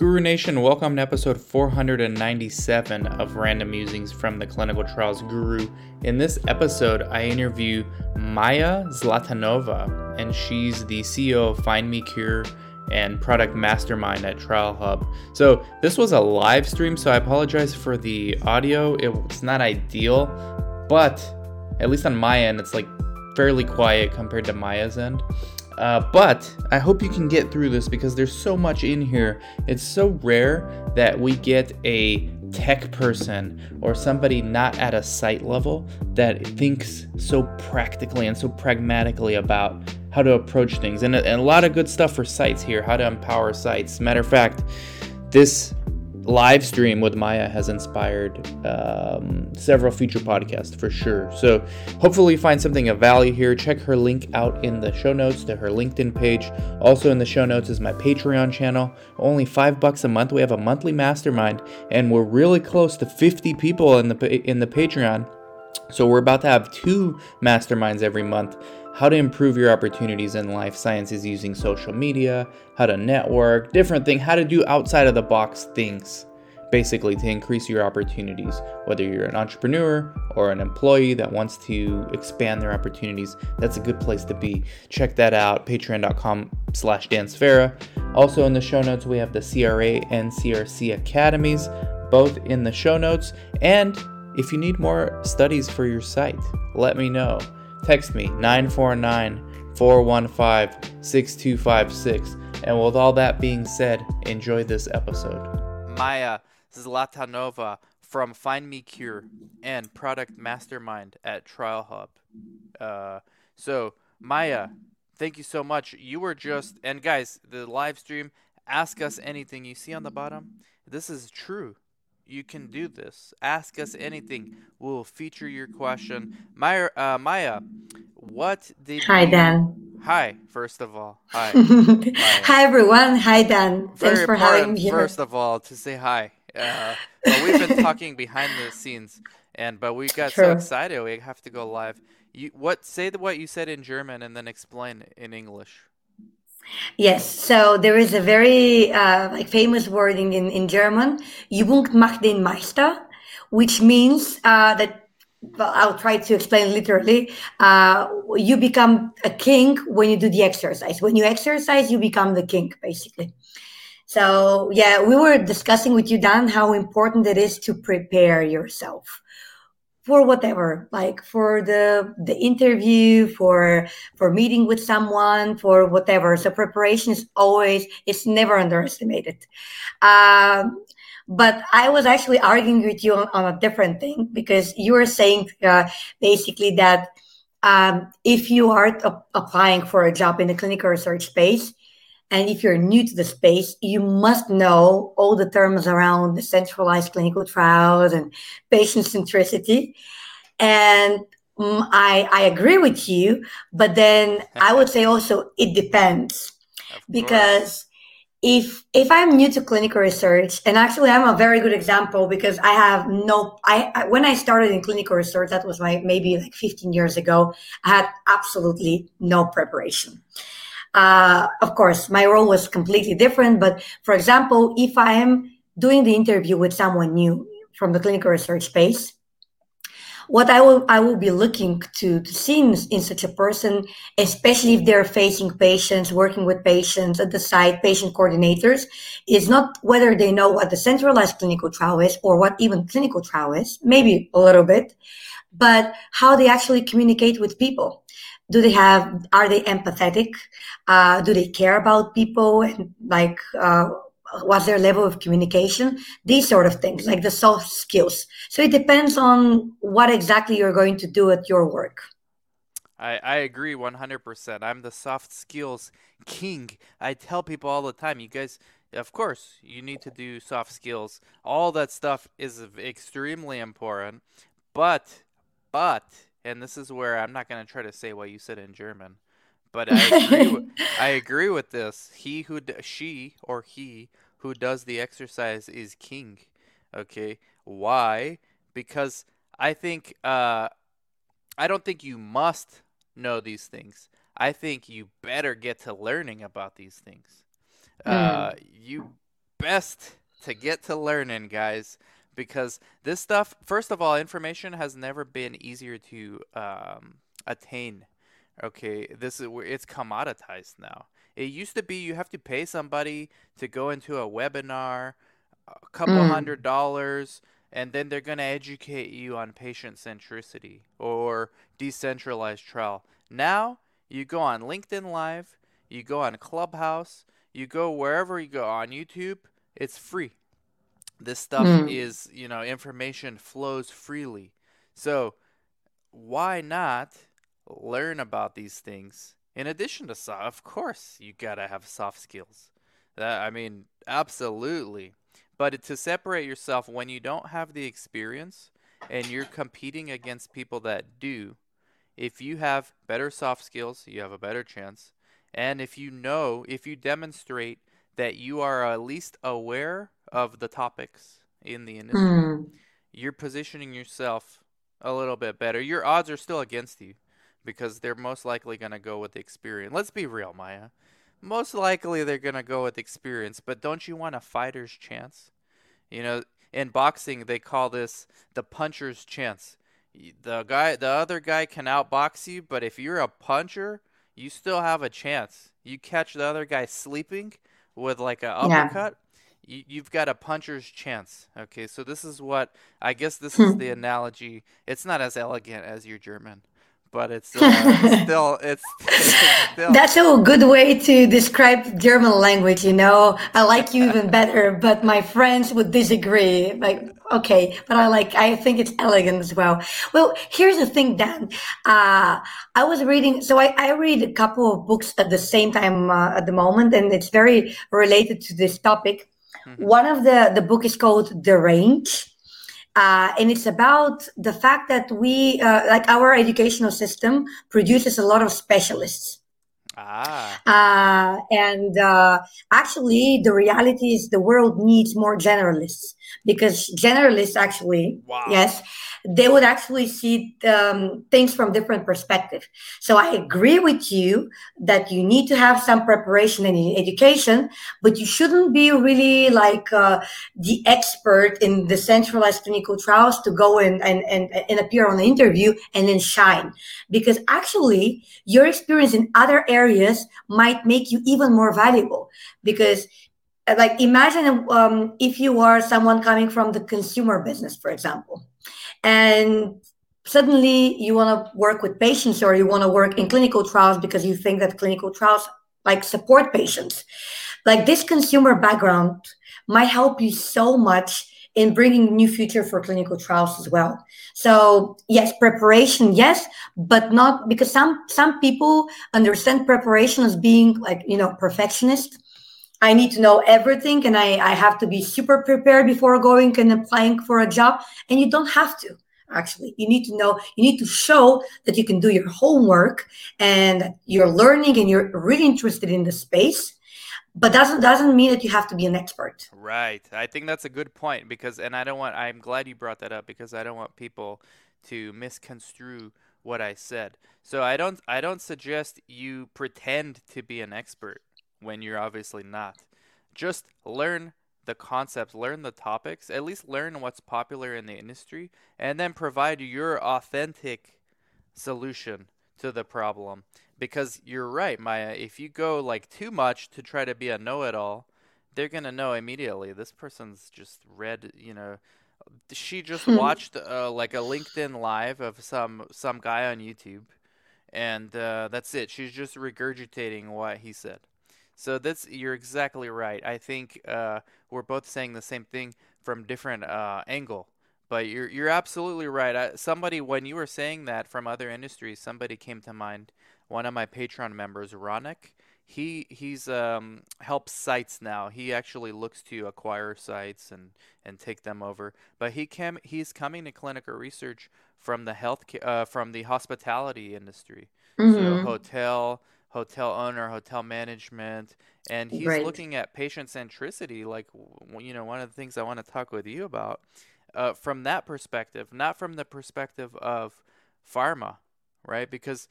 Guru Nation, welcome to episode 497 of Random Musings from the Clinical Trials Guru. In this episode, I interview Maya Zlatanova, and she's the CEO of Find Me Cure and product mastermind at Trial Hub. So, this was a live stream, so I apologize for the audio. It's not ideal, but at least on my end, it's like fairly quiet compared to Maya's end. Uh, but I hope you can get through this because there's so much in here. It's so rare that we get a tech person or somebody not at a site level that thinks so practically and so pragmatically about how to approach things. And, and a lot of good stuff for sites here, how to empower sites. Matter of fact, this live stream with Maya has inspired um, several future podcasts for sure. So hopefully you find something of value here. Check her link out in the show notes to her LinkedIn page. Also in the show notes is my Patreon channel. Only five bucks a month. We have a monthly mastermind, and we're really close to 50 people in the in the Patreon. So we're about to have two masterminds every month how to improve your opportunities in life sciences using social media, how to network, different things, how to do outside of the box things basically to increase your opportunities. Whether you're an entrepreneur or an employee that wants to expand their opportunities that's a good place to be. Check that out patreon.com slash dansfera. Also in the show notes we have the cra and crc academies both in the show notes. And if you need more studies for your site let me know text me 949 415 6256. And with all that being said, enjoy this episode. Maya Zlatanova from Find Me Cure and Product Mastermind at Trial Hub. Uh, so, Maya, thank you so much. You were just, and guys, the live stream, ask us anything you see on the bottom. This is true. You can do this. Ask us anything. We'll feature your question. Maya, uh, Maya what did Hi, you... Dan. Hi, first of all. Hi. hi, everyone. Hi, Dan. Very Thanks for having me here. First of all, to say hi. Uh, but we've been talking behind the scenes, and but we got True. so excited we have to go live. You what? Say the, what you said in German, and then explain in English. Yes, so there is a very uh, like famous wording in, in German, Übung macht den Meister, which means uh, that, well, I'll try to explain literally, uh, you become a king when you do the exercise. When you exercise, you become the king, basically. So, yeah, we were discussing with you, Dan, how important it is to prepare yourself for whatever like for the the interview for for meeting with someone for whatever. So preparation is always it's never underestimated. Um, but i was actually arguing with you on, on a different thing because you were saying uh, basically that um, if you are t- applying for a job in the clinical research space and if you're new to the space, you must know all the terms around decentralized clinical trials and patient centricity. And um, I, I agree with you, but then I would say also it depends because if if I'm new to clinical research, and actually I'm a very good example because I have no I, I, when I started in clinical research, that was my maybe like 15 years ago, I had absolutely no preparation. Uh, of course, my role was completely different. But for example, if I am doing the interview with someone new from the clinical research space, what I will I will be looking to, to see in, in, such a person, especially if they're facing patients, working with patients at the site, patient coordinators, is not whether they know what decentralized clinical trial is or what even clinical trial is, maybe a little bit, but how they actually communicate with people do they have are they empathetic? Uh, do they care about people? And like uh, what's their level of communication? These sort of things like the soft skills. So it depends on what exactly you're going to do at your work. I, I agree 100% i'm the soft skills king. I tell people all the time you guys of course you need to do soft skills. All that stuff is extremely important but but and this is where I'm not going to try to say what you said in German, but I agree. with, I agree with this. He who she or he who does the exercise is king. Okay, why? Because I think uh, I don't think you must know these things. I think you better get to learning about these things. Mm. Uh, you best to get to learning, guys, because this stuff, first of all, information has never been easier to um, attain. Okay, this is it's commoditized now. It used to be you have to pay somebody to go into a webinar, a couple mm. hundred dollars, and then they're going to educate you on patient centricity or decentralized trial. Now, you go on LinkedIn Live, you go on Clubhouse, you go wherever you go on YouTube, it's free. This stuff mm. is, you know, information flows freely. So, why not learn about these things? In addition to soft, of course, you got to have soft skills. That I mean, absolutely. But to separate yourself when you don't have the experience and you're competing against people that do, if you have better soft skills, you have a better chance. And if you know, if you demonstrate that you are at least aware of the topics in the industry, mm. you're positioning yourself a little bit better. Your odds are still against you because they're most likely going to go with experience. Let's be real, Maya most likely they're gonna go with experience. But don't you want a fighter's chance? You know, in boxing they call this the puncher's chance. The guy, the other guy can outbox you, but if you're a puncher, you still have a chance. You catch the other guy sleeping with like an uppercut. Yeah. You, you've got a puncher's chance. Okay, so this is what I guess this is the analogy. It's not as elegant as your German, but it's uh, still it's, it's still. that's a good way to describe german language you know? I like you even better but my friends would disagree. Like okay but i like i think it's elegant as well. Well here's the thing dan. Uh, i was reading so I, I read a couple of books at the same time uh, at the moment and it's very related to this topic. Mm-hmm. one of the the book is called the range uh, and it's about the fact that we, uh, like our educational system, produces a lot of specialists. Ah. Uh, and uh, actually, the reality is the world needs more generalists because generalists actually, wow. yes, they would actually see um, things from different perspective. So I agree with you that you need to have some preparation in education, but you shouldn't be really like uh, the expert in decentralized clinical trials to go in and, and, and appear on the interview and then shine. Because actually, your experience in other areas might make you even more valuable because like imagine um, if you are someone coming from the consumer business for example and suddenly you want to work with patients or you want to work in clinical trials because you think that clinical trials like support patients. Like this consumer background might help you so much in bringing new future for clinical trials as well. So yes preparation yes but not because some some people understand preparation as being like you know perfectionist I need to know everything and I, I have to be super prepared before going and applying for a job. And you don't have to actually. You need to know, you need to show that you can do your homework and you're learning and you're really interested in the space. But doesn't doesn't mean that you have to be an expert. Right. I think that's a good point because and I don't want I'm glad you brought that up because I don't want people to misconstrue what I said. So I don't I don't suggest you pretend to be an expert when you're obviously not. Just learn the concepts, learn the topics, at least learn what's popular in the industry, and then provide your authentic solution to the problem. Because you're right, Maya, if you go like too much to try to be a know it all, they're going to know immediately this person's just read, you know, she just hmm. watched uh, like a LinkedIn live of some some guy on YouTube and uh, that's it. She's just regurgitating what he said. So that's you're exactly right. I think uh, we're both saying the same thing from different uh, angle. But you're you're absolutely right. I, somebody when you were saying that from other industries, somebody came to mind. One of my Patreon members, Ronik. He he's um, helps sites now. He actually looks to acquire sites and, and take them over. But he came he's coming to clinical research from the health uh, from the hospitality industry. Mm-hmm. So hotel hotel owner, hotel management, and he's right. looking at patient centricity. Like, you know, one of the things I want to talk with you about uh, from that perspective, not from the perspective of pharma, right? Because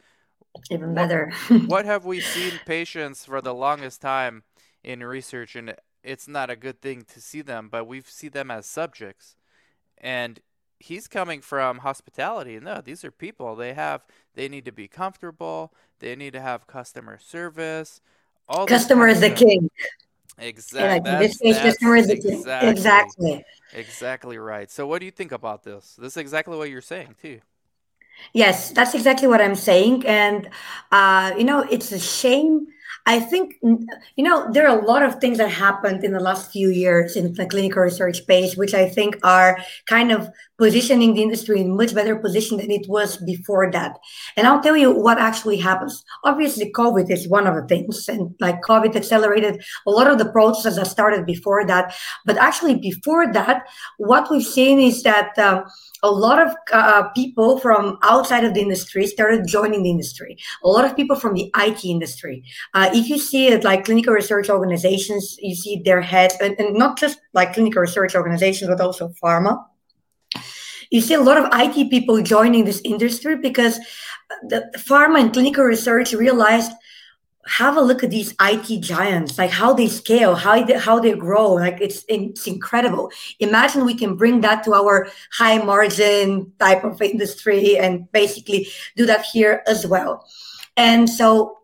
even better. what have we seen patients for the longest time in research and it's not a good thing to see them, but we see them as subjects. And he's coming from hospitality. No, these are people. They have they need to be comfortable. They need to have customer service. All customer is the king. Exactly. Yeah, this case, customer is the king. Exactly. Exactly right. So, what do you think about this? This is exactly what you're saying too. Yes, that's exactly what I'm saying, and uh, you know, it's a shame I think, you know, there are a lot of things that happened in the last few years in the clinical research space, which I think are kind of positioning the industry in much better position than it was before that. And I'll tell you what actually happens. Obviously, COVID is one of the things, and like COVID accelerated a lot of the processes that started before that. But actually, before that, what we've seen is that. Um, a lot of uh, people from outside of the industry started joining the industry. A lot of people from the IT industry. Uh, if you see it like clinical research organizations, you see their heads, and, and not just like clinical research organizations, but also pharma. You see a lot of IT people joining this industry because the pharma and clinical research realized have a look at these IT giants, like how they scale, how they, how they grow. Like it's it's incredible. Imagine we can bring that to our high margin type of industry and basically do that here as well. And so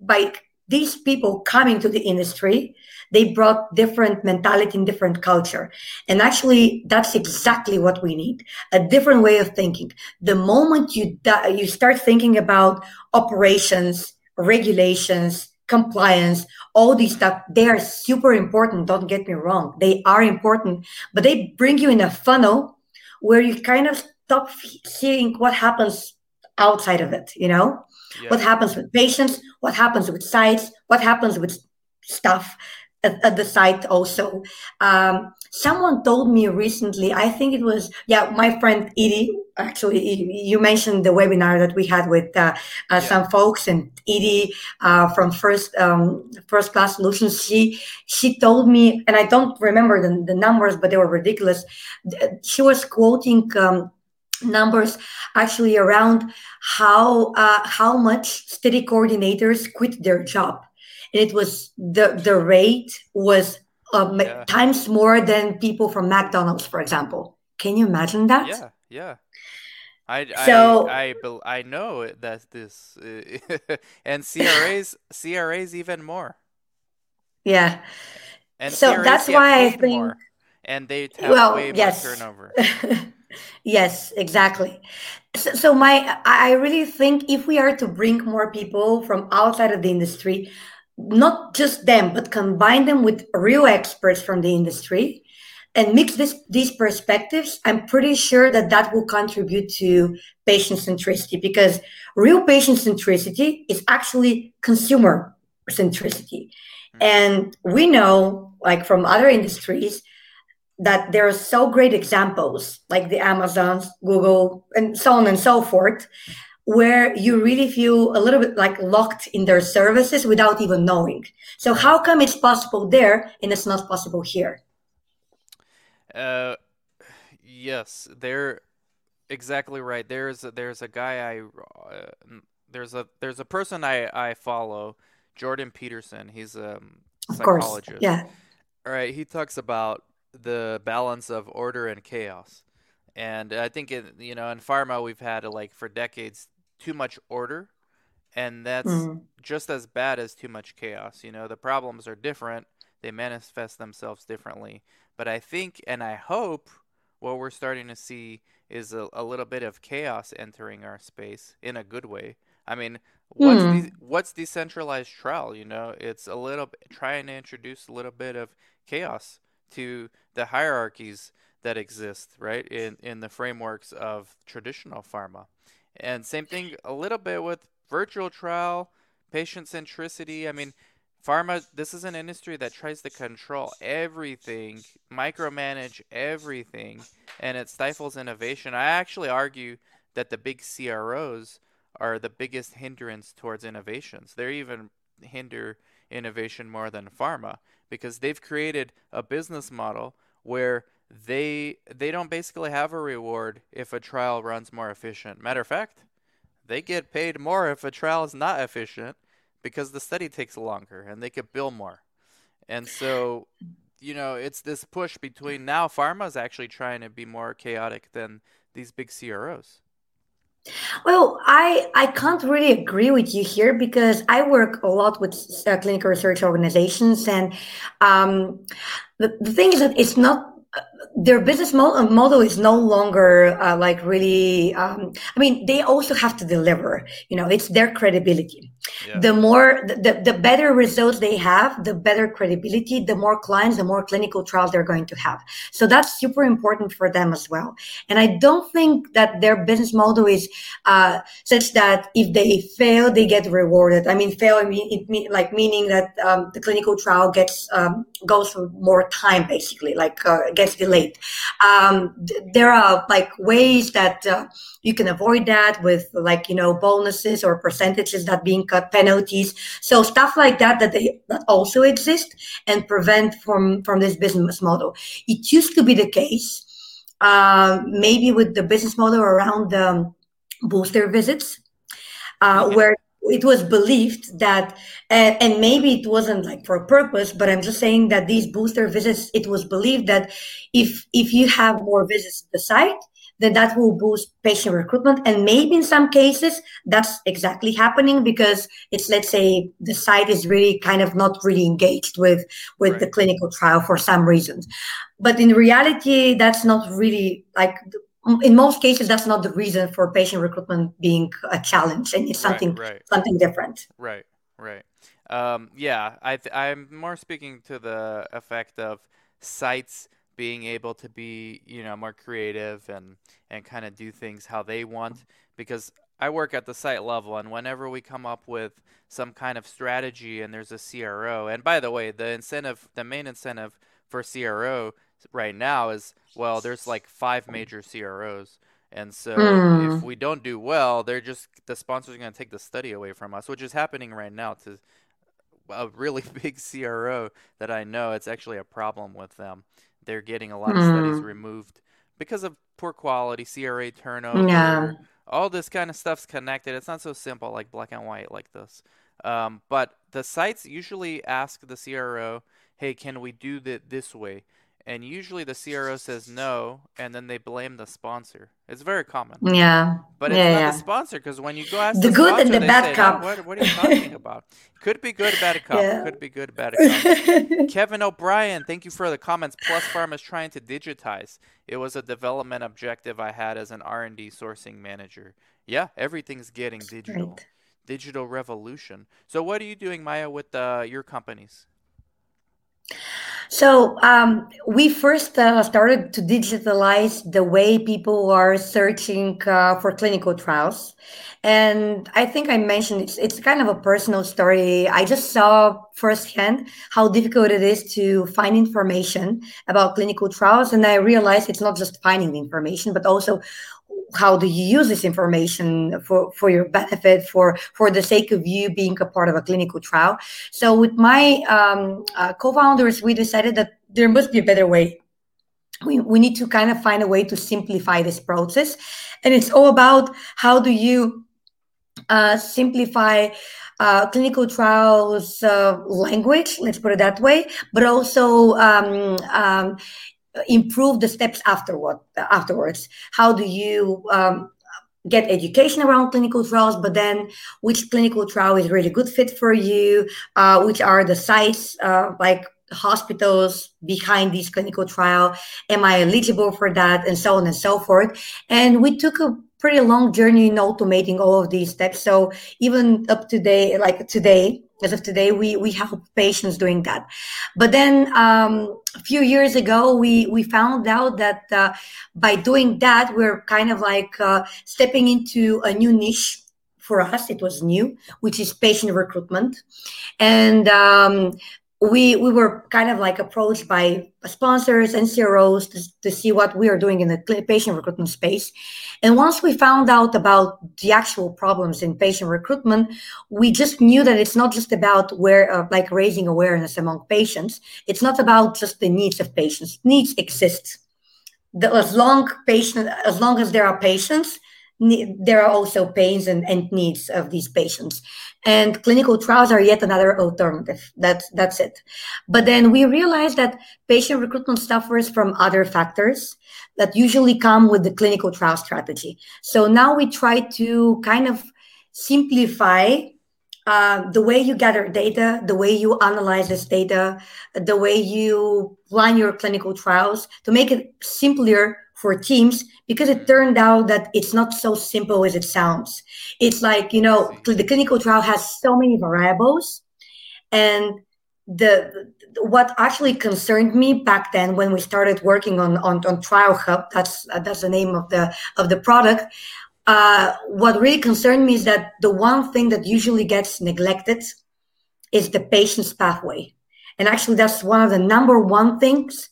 by these people coming to the industry, they brought different mentality and different culture. And actually, that's exactly what we need. A different way of thinking. The moment you, you start thinking about operations, regulations, compliance, all these stuff, they are super important. Don't get me wrong. They are important, but they bring you in a funnel where you kind of stop seeing what happens outside of it, you know? Yeah. What happens with patients, what happens with sites, what happens with stuff at, at the site also. Um, someone told me recently, I think it was, yeah, my friend Edye, actually, you mentioned the webinar that we had with uh, uh, yeah. some folks and Edye uh, from First um, First Class Solutions. She she told me, and I don't remember the, the numbers, but they were ridiculous. She was quoting. Um, numbers actually around how uh, how much study coordinators quit their job and it was the the rate was um, yeah. times more than people from McDonald's, for example. Can you imagine that? Yeah, yeah. I, so, I, I, I know that this and CRAs CRAs even more. Yeah. And so CRAs that's why I think more, and they have well, way yes. more turnover. yes, exactly. So, so my I really think if we are to bring more people from outside of the industry, not just them, but combine them with real experts from the industry and mix this, these perspectives, I'm pretty sure that that will contribute to patient centricity because real patient centricity is actually consumer centricity. And we know, like from other industries, that there are so great examples like the Amazons, Google, and so on and so forth, where you really feel a little bit like locked in their services without even knowing. So how come it's possible there and it's not possible here? Uh, yes, they're exactly right. There's a, there's a guy I uh, there's a there's a person I I follow, Jordan Peterson. He's a psychologist. yeah. All right, he talks about the balance of order and chaos. And I think you know, in pharma we've had like for decades too much order and that's mm-hmm. just as bad as too much chaos you know? The problems are different. They manifest themselves differently. But i think and i hope what we're starting to see is a, a little bit of chaos entering our space in a good way. I mean what's mm. de- what's decentralized trial you know? It's a little trying to introduce a little bit of chaos to the hierarchies that exist right in in the frameworks of traditional pharma and same thing a little bit with virtual trial, patient centricity. I mean, pharma, this is an industry that tries to control everything, micromanage everything, and it stifles innovation. I actually argue that the big CROs are the biggest hindrance towards innovations. They even hinder innovation more than pharma because they've created a business model where they they don't basically have a reward if a trial runs more efficient. Matter of fact, they get paid more if a trial is not efficient because the study takes longer and they could bill more. And so, you know, it's this push between now pharma is actually trying to be more chaotic than these big CROs. Well, I I can't really agree with you here because I work a lot with uh, clinical research organizations, and um, the, the thing is that it's not their business uh, model is no longer uh, like really um, i mean they also have to deliver you know it's their credibility. Yeah. the more the, the better results they have the better credibility the more clients the more clinical trials they're going to have. So that's super important for them as well. And i don't think that their business model is uh, such that if they fail they get rewarded. I mean fail i mean it mean like meaning that um, the clinical trial gets um, goes for more time basically like uh, gets delayed um, there are like ways that uh, you can avoid that with like you know bonuses or percentages that being cut penalties. So stuff like that that they that also exist and prevent from from this business model. It used to be the case uh, maybe with the business model around the booster visits uh, where it was believed that and, and, maybe it wasn't like for a purpose but i'm just saying that these booster visits it was believed that if if you have more visits to the site then that will boost patient recruitment and maybe in some cases that's exactly happening because it's let's say the site is really kind of not really engaged with with right. the clinical trial for some reasons but in reality that's not really like in most cases that's not the reason for patient recruitment being a challenge and it's something right, right. something different right right um, yeah I th- i'm more speaking to the effect of sites being able to be you know more creative and and kind of do things how they want because I work at the site level and whenever we come up with some kind of strategy and there's a CRO and by the way the incentive the main incentive for CRO right now is well, there's like five major CROs. And so mm. if we don't do well, they're just the sponsors are going to take the study away from us, which is happening right now to a really big CRO that I know. It's actually a problem with them. They're getting a lot of studies hmm. removed because of poor quality, CRA turnover. Yeah. All this kind of stuff's connected. It's not so simple like black and white like this. Um, but the sites usually ask the CRO, "Hey, can we do that this way?" And usually the CRO says no, and then they blame the sponsor. It's very common. Yeah, but it's yeah, not yeah. the sponsor because when you go ask the, the good sponsor, and the bad say. No, what, what, are you talking about? Could be good, bad cop. Yeah. Could be good, bad cop. Kevin O'Brien, thank you for the comments. Plus Pharma is trying to digitize. It was a development objective I had as an R and D sourcing manager. Yeah, everything's getting digital. Right. Digital revolution. So, what are you doing, Maya, with uh, your companies? So um, we first uh, started to digitalize the way people are searching uh, for clinical trials, and I think I mentioned it's it's kind of a personal story. I just saw firsthand how difficult it is to find information about clinical trials, and I realized it's not just finding the information, but also how do you use this information for, for your benefit for for the sake of you being a part of a clinical trial? So with my um, uh, co-founders we decided that there must be a better way. We, we need to kind of find a way to simplify this process. And it's all about how do you uh, simplify uh, clinical trials uh, language, let's put it that way, but also um, um, improve the steps afterward afterwards. How do you um, get education around clinical trials but then which clinical trial is really good fit for you? Uh, which are the sites uh, like hospitals behind this clinical trial? Am i eligible for that? And so on and so forth. And we took a pretty long journey in automating all of these steps. So even up to today like today as of today we we help patients doing that. But then um, a few years ago we we found out that uh, by doing that we're kind of like uh, stepping into a new niche for us. It was new which is patient recruitment. And um, we we were kind of like approached by sponsors and CROs to, to see what we are doing in the patient recruitment space. And once we found out about the actual problems in patient recruitment, we just knew that it's not just about where uh, like raising awareness among patients. It's not about just the needs of patients. Needs exist. The, as long patient as long as there are patients, there are also pains and, and needs of these patients. And clinical trials are yet another alternative. That's that's it. But then we realize that patient recruitment suffers from other factors that usually come with the clinical trial strategy. So now we try to kind of simplify uh, the way you gather data, the way you analyze this data, the way you plan your clinical trials to make it simpler for teams because it turned out that it's not so simple as it sounds. It's like, you know, the clinical trial has so many variables and the what actually concerned me back then when we started working on, on, on trial hub that's that's the name of the of the product uh, what really concerned me is that the one thing that usually gets neglected is the patient's pathway. And actually, that's one of the number one things,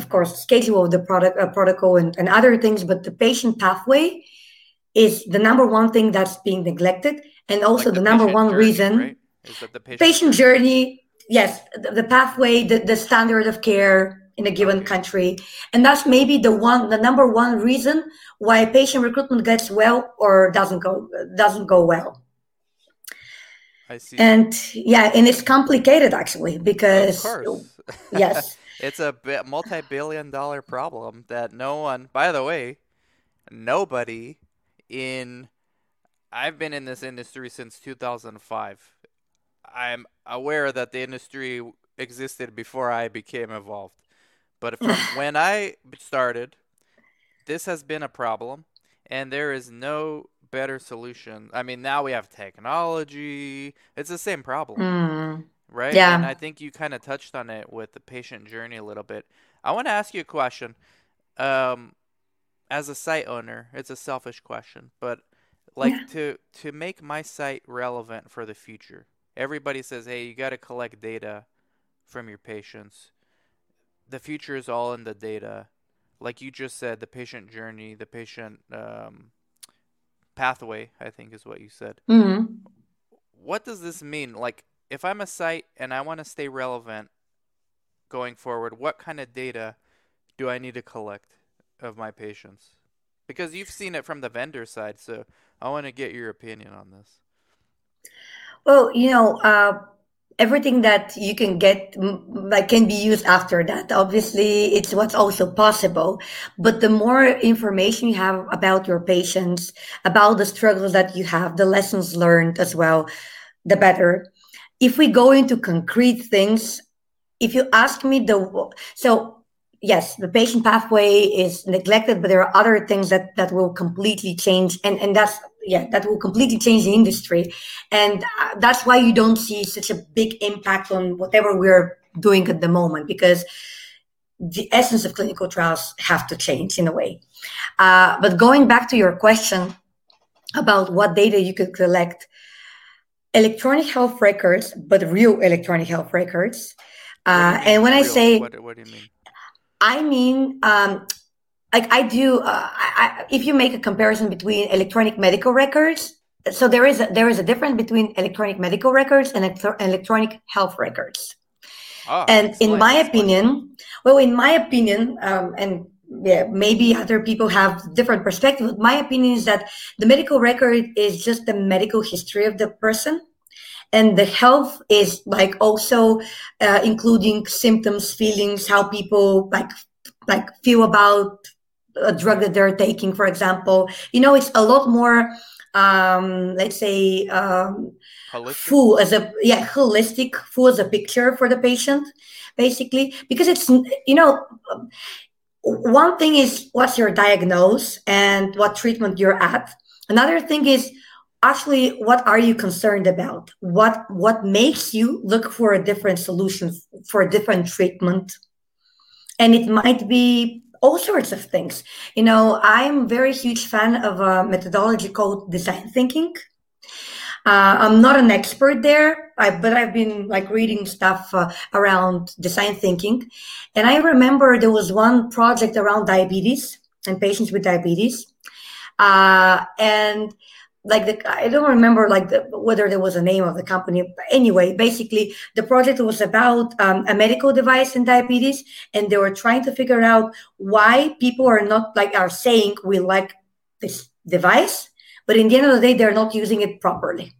of course, schedule of the product uh, protocol and, and other things, but the patient pathway is the number one thing that's being neglected. And also like the, the number one journey, reason right? the patient, patient journey, journey yes, the, the pathway, the, the standard of care, in a given country and that's maybe the one the number one reason why patient recruitment gets well or doesn't go doesn't go well I see. And yeah, and it's complicated actually because yes, it's a multi-billion dollar problem that no one. By the way, nobody in. I've been in this industry since 2005. I'm aware that the industry existed before I became involved. But from when I started, this has been a problem, and there is no better solution. I mean, now we have technology. It's the same problem, mm. right? Yeah. And I think you kind of touched on it with the patient journey a little bit. I want to ask you a question. Um, as a site owner, it's a selfish question, but like yeah. to to make my site relevant for the future. Everybody says, "Hey, you got to collect data from your patients." the future is all in the data. Like you just said, the patient journey, the patient um, pathway, I think is what you said. Mm-hmm. What does this mean? Like, if I'm a site and I want to stay relevant going forward, what kind of data do I need to collect of my patients? Because you've seen it from the vendor side, so I want to get your opinion on this. Well, you know, uh, everything that you can get like can be used after that. Obviously it's what's also possible. But the more information you have about your patients about the struggles that you have the lessons learned as well the better. If we go into concrete things if you ask me the so yes, the patient pathway is neglected, but there are other things that that will completely change, and and that's yeah, that will completely change the industry, and uh, that's why you don't see such a big impact on whatever we're doing at the moment because the essence of clinical trials have to change in a way. Uh, but going back to your question about what data you could collect, electronic health records, but real electronic health records. Uh, and when real? I say, what, what do you mean? I mean, um, like I do. Uh, I, if you make a comparison between electronic medical records, so there is a, there is a difference between electronic medical records and electronic health records. Oh, and in my opinion, well, in my opinion, um, and yeah, maybe other people have different perspective. But my opinion is that the medical record is just the medical history of the person and the health is like also uh, including symptoms feelings how people like like feel about a drug that they're taking for example. You know it's a lot more um let's say um full as a yeah holistic full as a picture for the patient basically. Because it's you know one thing is what's your diagnose and what treatment you're at. Another thing is actually what are you concerned about? What what makes you look for a different solution for a different treatment? And it might be all sorts of things. You know i'm very huge fan of a methodology called design thinking. Uh, i'm not an expert there I, but i've been like reading stuff uh, around design thinking. And i remember there was one project around diabetes and patients with diabetes. Uh, and like the I don't remember like the, whether there was a name of the company. But anyway, basically the project was about um, a medical device in diabetes, and they were trying to figure out why people are not like are saying we like this device, but in the end of the day, they're not using it properly.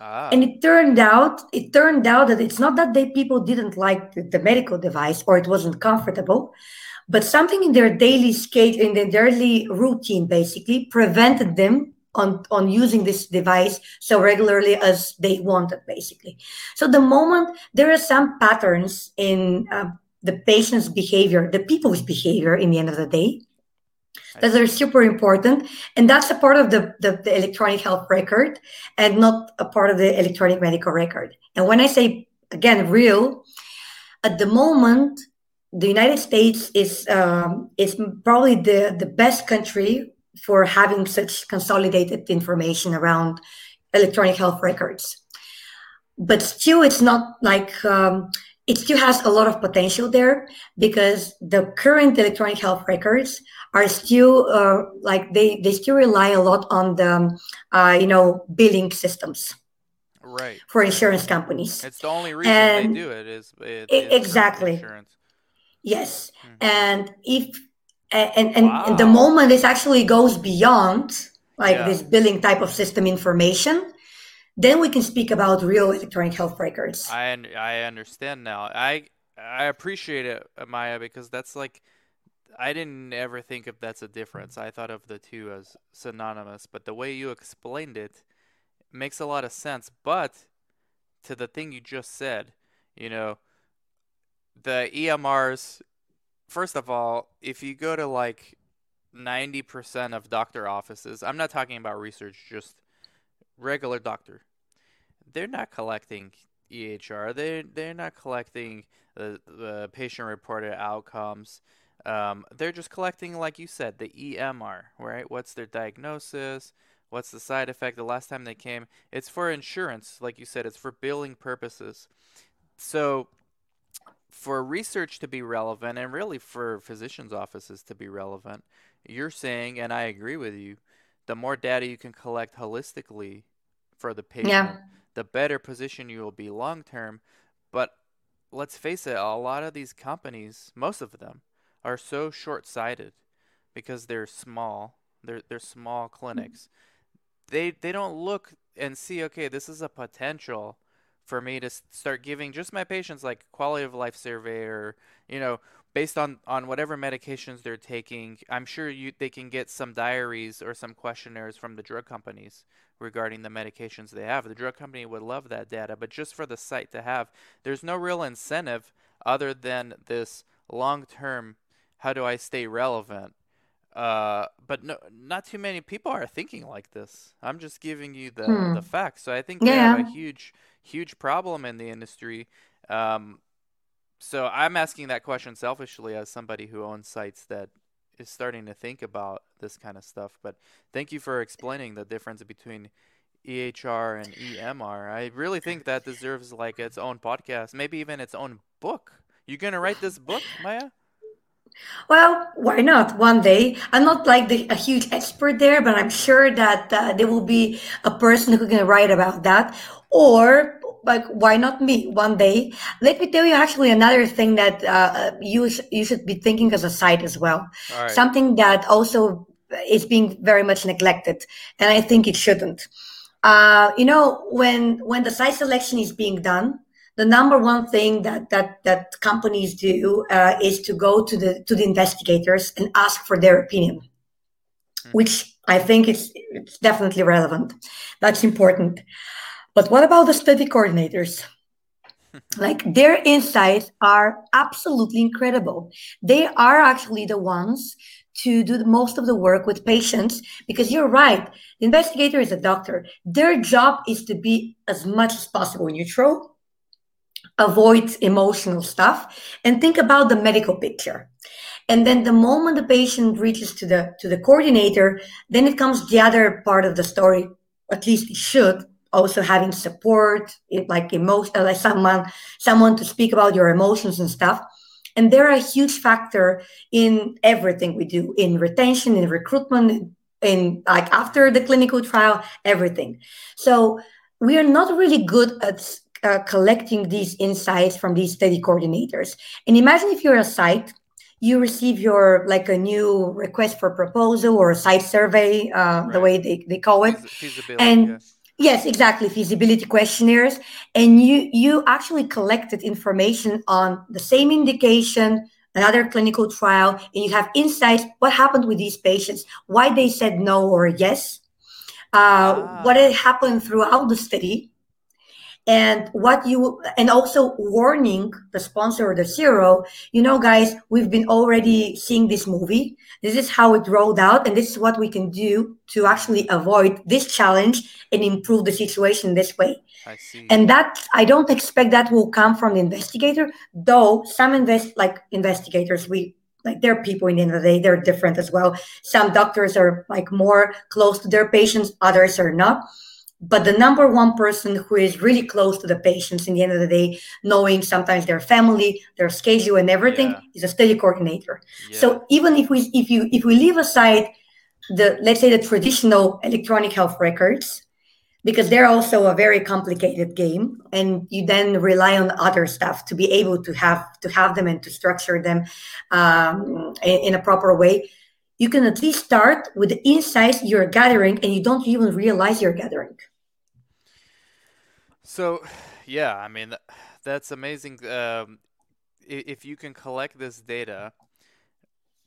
Ah. And it turned out, it turned out that it's not that they people didn't like the, the medical device or it wasn't comfortable, but something in their daily skate in their daily routine basically prevented them on, on using this device so regularly as they wanted basically. So the moment there are some patterns in uh, the patient's behavior the people's behavior in the end of the day that are super important and that's a part of the, the, the electronic health record and not a part of the electronic medical record. And when i say again real at the moment the United States is um, is probably the the best country for having such consolidated information around electronic health records. But still, it's not like um, it still has a lot of potential there because the current electronic health records are still uh, like they they still rely a lot on the uh, you know billing systems. Right. For insurance companies. It's the only reason and they do it is it, exactly. insurance. Yes, mm-hmm. and if and and, wow. and, the moment this actually goes beyond like yeah. this billing type of system information, then we can speak about real electronic health records. I I understand now. I I appreciate it, Maya, because that's like I didn't ever think of that's a difference. I thought of the two as synonymous, but the way you explained it makes a lot of sense. But to the thing you just said, you know, the EMRs, first of all, if you go to like 90% of doctor offices, I'm not talking about research, just regular doctor, they're not collecting EHR. They're, they're not collecting the, the patient reported outcomes. Um, they're just collecting, like you said, the EMR, right? What's their diagnosis? What's the side effect? The last time they came, it's for insurance, like you said, it's for billing purposes. So for research to be relevant and really for physicians' offices to be relevant, you're saying, and I agree with you, the more data you can collect holistically for the patient, yeah. the better position you will be long term. But let's face it, a lot of these companies, most of them, are so short sighted because they're small. They're they're small mm-hmm. clinics. They they don't look and see, okay, this is a potential for me to start giving just my patients like quality of life survey or you know based on on whatever medications they're taking i'm sure you they can get some diaries or some questionnaires from the drug companies regarding the medications they have the drug company would love that data but just for the site to have there's no real incentive other than this long term how do i stay relevant uh, but no, not too many people are thinking like this. I'm just giving you the, hmm. the facts. So I think yeah. we have a huge huge problem in the industry. Um, so I'm asking that question selfishly as somebody who owns sites that is starting to think about this kind of stuff. But thank you for explaining the difference between EHR and EMR. I really think that deserves like its own podcast, maybe even its own book. You gonna write this book, Maya? Well, why not? One day, I'm not like the, a huge expert there, but I'm sure that uh, there will be a person who can write about that or like why not me one day? Let me tell you actually another thing that uh, you sh- you should be thinking as a site as well. Right. something that also is being very much neglected and i think it shouldn't. Uh, you know when when the site selection is being done the number one thing that that that companies do uh, is to go to the to the investigators and ask for their opinion mm-hmm. which i think it's it's definitely relevant. That's important but what about the study coordinators? like their insights are absolutely incredible. They are actually the ones to do most of the work with patients because you're right. The investigator is a doctor. Their job is to be as much as possible neutral, avoid emotional stuff, and think about the medical picture. And then the moment the patient reaches to the to the coordinator, then it comes the other part of the story. At least it should, also having support, like emotion, uh, like someone, someone to speak about your emotions and stuff. And they're a huge factor in everything we do, in retention, in recruitment, in like after the clinical trial, everything. So we are not really good at uh, collecting these insights from these study coordinators. And imagine if you're a site, you receive your like a new request for proposal or a site survey, uh, right. the way they, they call it. Feasibility, and yeah. Yes, exactly, feasibility questionnaires. And you you actually collected information on the same indication, another clinical trial, and you have insights. What happened with these patients? Why they said no or yes? Uh, ah. What had happened throughout the study? And what you and also warning the sponsor or the CRO you know guys we've been already seeing this movie. This is how it rolled out and this is what we can do to actually avoid this challenge and improve the situation this way. I see. and that i don't expect that will come from the investigator though some invest like investigators we like they're people in the end of the day they're different as well. Some doctors are like more close to their patients others are not but the number one person who is really close to the patients in the end of the day knowing sometimes their family their schedule and everything yeah. is a study coordinator yeah. so even if we if you if we leave aside the let's say the traditional electronic health records because they're also a very complicated game and you then rely on other stuff to be able to have to have them and to structure them um, in, in a proper way you can at least start with the insights you're gathering and you don't even realize you're gathering. So, yeah, I mean, that's amazing. Um, if you can collect this data,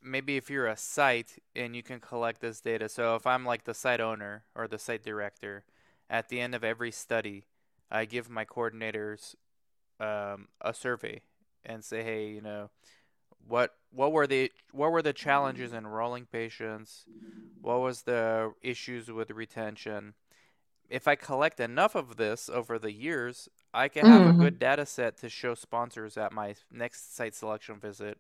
maybe if you're a site and you can collect this data. So, if I'm like the site owner or the site director, at the end of every study, I give my coordinators um, a survey and say, hey, you know, what what were the what were the challenges in enrolling patients? What was the issues with retention? If I collect enough of this over the years, I can have mm-hmm. a good data set to show sponsors at my next site selection visit.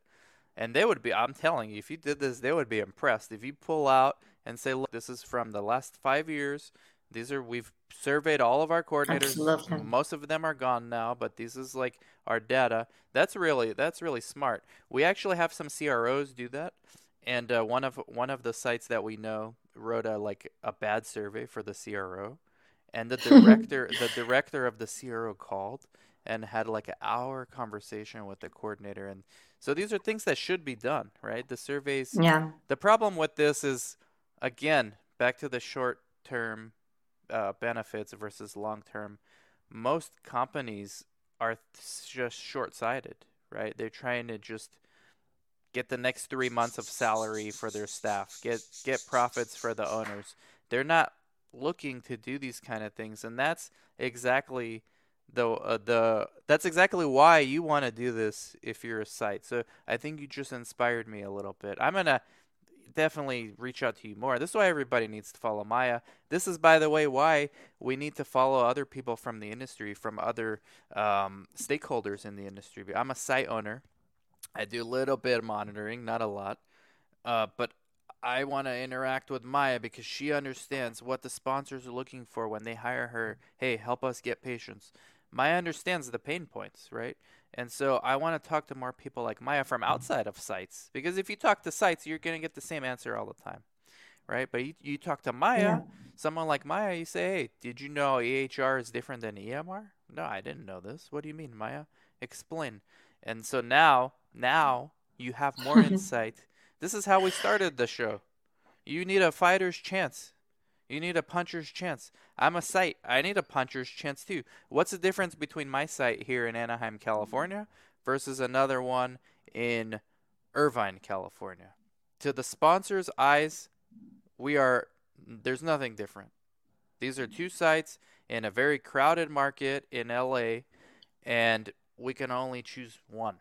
And they would be I'm telling you, if you did this, they would be impressed. If you pull out and say, look, this is from the last five years, these are we've surveyed all of our coordinators. Absolutely. Most of them are gone now, but this is like our data. That's really that's really smart. We actually have some CROs do that, and uh, one of one of the sites that we know wrote a like a bad survey for the CRO, and the director the director of the CRO called and had like an hour conversation with the coordinator and so these are things that should be done right the surveys yeah the problem with this is again back to the short term uh, benefits versus long term, most companies are just short sighted, right? They're trying to just get the next three months of salary for their staff, get get profits for the owners. They're not looking to do these kind of things, and that's exactly the uh, the that's exactly why you want to do this if you're a site. So I think you just inspired me a little bit. I'm gonna definitely reach out to you more. This is why everybody needs to follow Maya. This is, by the way, why we need to follow other people from the industry, from other um, stakeholders in the industry. I'm a site owner. I do a little bit of monitoring, not a lot, uh, but I want to interact with Maya because she understands what the sponsors are looking for when they hire her. Hey, help us get patients. Maya understands the pain points, right? And so I want to talk to more people like Maya from mm-hmm. outside of sites because if you talk to sites, you're going to get the same answer all the time, right? But you, you talk to Maya, yeah. someone like Maya, you say, hey, did you know EHR is different than EMR? No, I didn't know this. What do you mean, Maya? Explain. And so now, now you have more insight. This is how we started the show. You need a fighter's chance. You need a puncher's chance. I'm a site. I need a puncher's chance too. What's the difference between my site here in Anaheim, California versus another one in Irvine, California? To the sponsor's eyes, we are there's nothing different. These are two sites in a very crowded market in LA and we can only choose one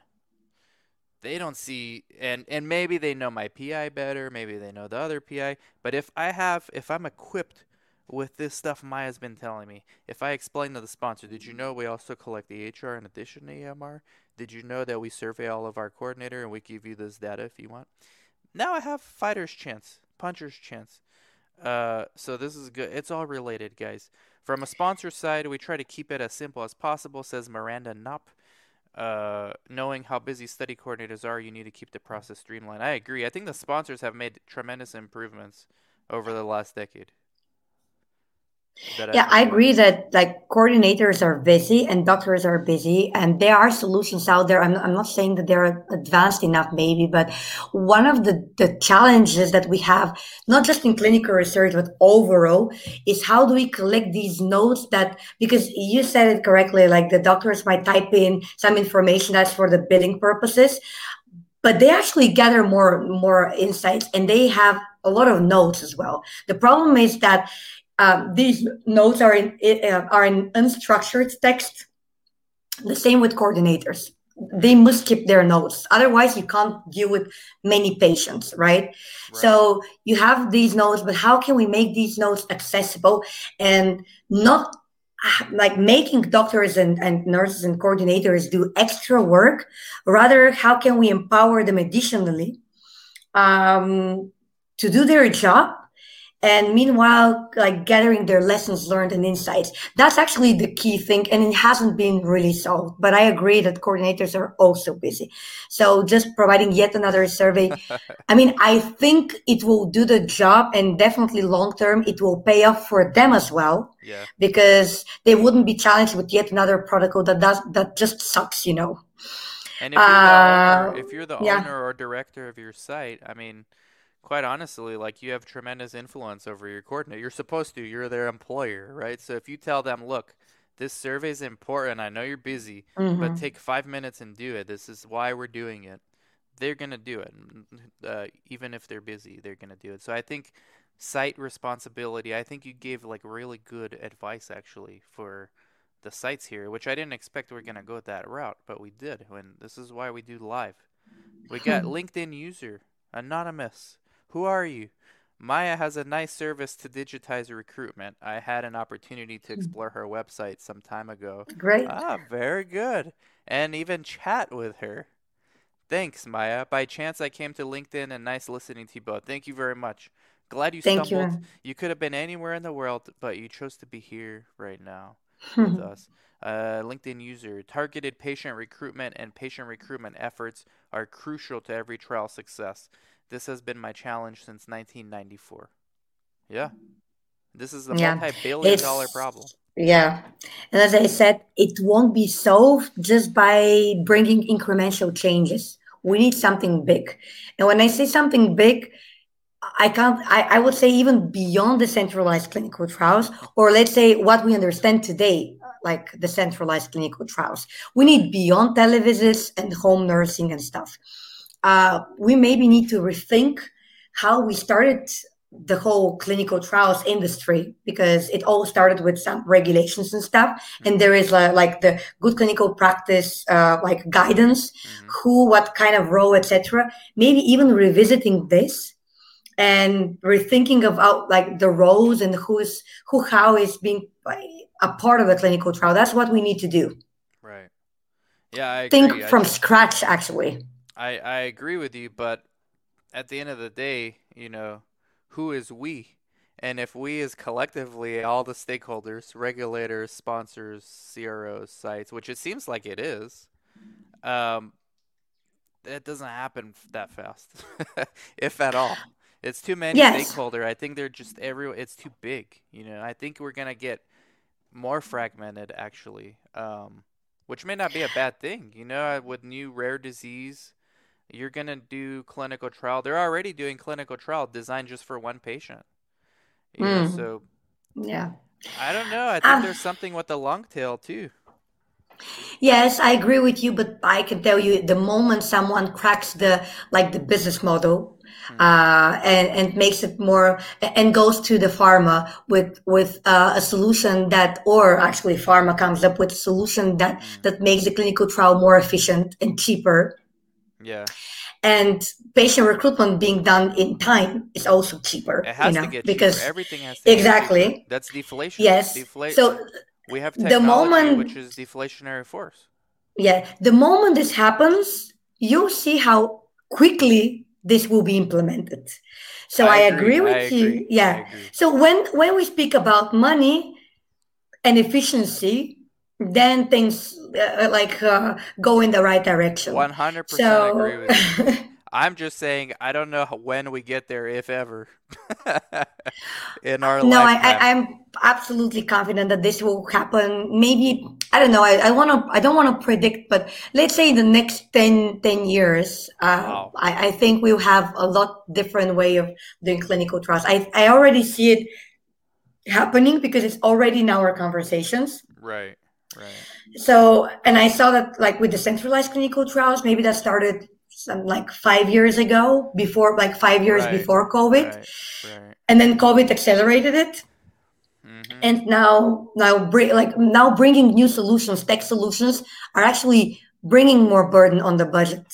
they don't see and and maybe they know my PI better, maybe they know the other PI, but if I have if I'm equipped with this stuff Maya's been telling me, if I explain to the sponsor, did you know we also collect EHR in addition to EMR? Did you know that we survey all of our coordinator and we give you this data if you want? Now I have fighter's chance, puncher's chance. Uh, so this is good. It's all related, guys. From a sponsor side, we try to keep it as simple as possible, says Miranda Knopp uh, knowing how busy study coordinators are, you need to keep the process streamlined. I agree. I think the sponsors have made tremendous improvements over the last decade. Yeah i agree that like coordinators are busy and doctors are busy and there are solutions out there. I'm, I'm not saying that they're advanced enough maybe but one of the, the challenges that we have not just in clinical research but overall is how do we collect these notes that because you said it correctly like the doctors might type in some information that's for the billing purposes but they actually gather more more insights and they have a lot of notes as well. The problem is that um, these notes are in uh, are in unstructured text. The same with coordinators; they must keep their notes. Otherwise, you can't deal with many patients, right? right? So you have these notes, but how can we make these notes accessible and not like making doctors and, and nurses and coordinators do extra work? Rather, how can we empower them additionally um, to do their job and meanwhile like gathering their lessons learned and insights. That's actually the key thing and it hasn't been really solved but i agree that coordinators are also busy. So just providing yet another survey. I mean i think it will do the job and definitely long term it will pay off for them as well. Yeah. because they wouldn't be challenged with yet another protocol that does that just sucks you know. And if you're the, uh, owner, if you're the yeah. owner or director of your site i mean quite honestly, like you have tremendous influence over your coordinator. You're supposed to. You're their employer, right? So if you tell them, look, this survey is important. I know you're busy, mm-hmm. but take five minutes and do it. This is why we're doing it. They're gonna do it, uh, even if they're busy. They're gonna do it. So I think site responsibility. I think you gave like really good advice actually for the sites here, which I didn't expect we are gonna go that route, but we did. And this is why we do live. We got LinkedIn user anonymous. Who are you? Maya has a nice service to digitize recruitment. I had an opportunity to hmm. explore her website some time ago. Great. Ah, very good. And even chat with her. Thanks, Maya. By chance, I came to LinkedIn and nice listening to you both. Thank you very much. Glad you Thank stumbled. You. you could have been anywhere in the world, but you chose to be here right now with us. Uh, LinkedIn user targeted patient recruitment and patient recruitment efforts are crucial to every trial success. This has been my challenge since 1994. Yeah. This is a yeah. multi-billion dollar problem. Yeah. And as I said, it won't be solved just by bringing incremental changes. We need something big. And when I say something big, I can't, I, I would say even beyond decentralized clinical trials, or let's say what we understand today, like decentralized clinical trials. We need beyond televisits and home nursing and stuff uh, we maybe need to rethink how we started the whole clinical trials industry because it all started with some regulations and stuff. And there is uh, like the good clinical practice uh, like guidance mm-hmm. who what kind of role etc maybe even revisiting this and rethinking about like the roles and who's who how is being a part of a clinical trial. That's what we need to do. Right. Yeah I think from scratch actually I I agree with you, but at the end of the day, you know, who is we? And if we is collectively all the stakeholders, regulators, sponsors, CROs, sites, which it seems like it is, um, it doesn't happen that fast, if at all. It's too many yes. stakeholder. I think they're just every. It's too big. You know, I think we're gonna get more fragmented actually, um, which may not be a bad thing. You know, with new rare disease, you're going to do clinical trial. They're already doing clinical trial designed just for one patient. You mm. know, hmm. so yeah. I don't know. I think um, there's something with the long tail too. Yes, I agree with you, but I can tell you the moment someone cracks the like the business model mm. uh, and and makes it more and goes to the pharma with with uh, a solution that or actually pharma comes up with a solution that mm. that makes the clinical trial more efficient and cheaper yeah. And patient recruitment being done in time is also cheaper. It has you know, to get because cheaper. everything has to exactly. That's deflation. Yes. Defla- so we have the moment, which is deflationary force. Yeah, the moment this happens, you'll see how quickly this will be implemented. So I, I agree, agree, with I you. Agree. Yeah. So when when we speak about money and efficiency, then things uh, like uh, go in the right direction. One hundred percent agree with you. I'm just saying I don't know when we get there, if ever, in our no, I, I, am absolutely confident that this will happen. Maybe I don't know. I, I want to. I don't want to predict, but let's say in the next 10, 10 years, uh, wow. I, I think we'll have a lot different way of doing clinical trials. I I already see it happening because it's already in our conversations. Right. Right. So, and I saw that like with decentralized clinical trials, maybe that started some like five years ago, before like five years right. before COVID, right. Right. and then COVID accelerated it. Mm-hmm. And now, now bring like now bringing new solutions, tech solutions are actually bringing more burden on the budget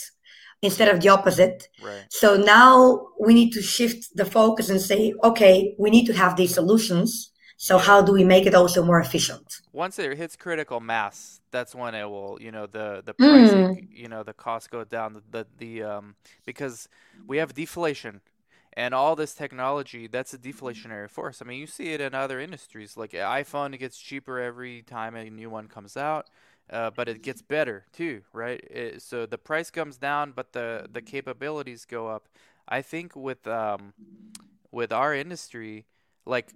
instead of the opposite. Right. So now we need to shift the focus and say, okay, we need to have these solutions. So how do we make it also more efficient? Once it hits critical mass, that's when it will, you know, the the pricing, mm. you know, the costs go down. The, the um because we have deflation, and all this technology that's a deflationary force. I mean, you see it in other industries, like iPhone. It gets cheaper every time a new one comes out uh, but it gets better too, right? It, so the price comes down, but the the capabilities go up. I think with um, with our industry, like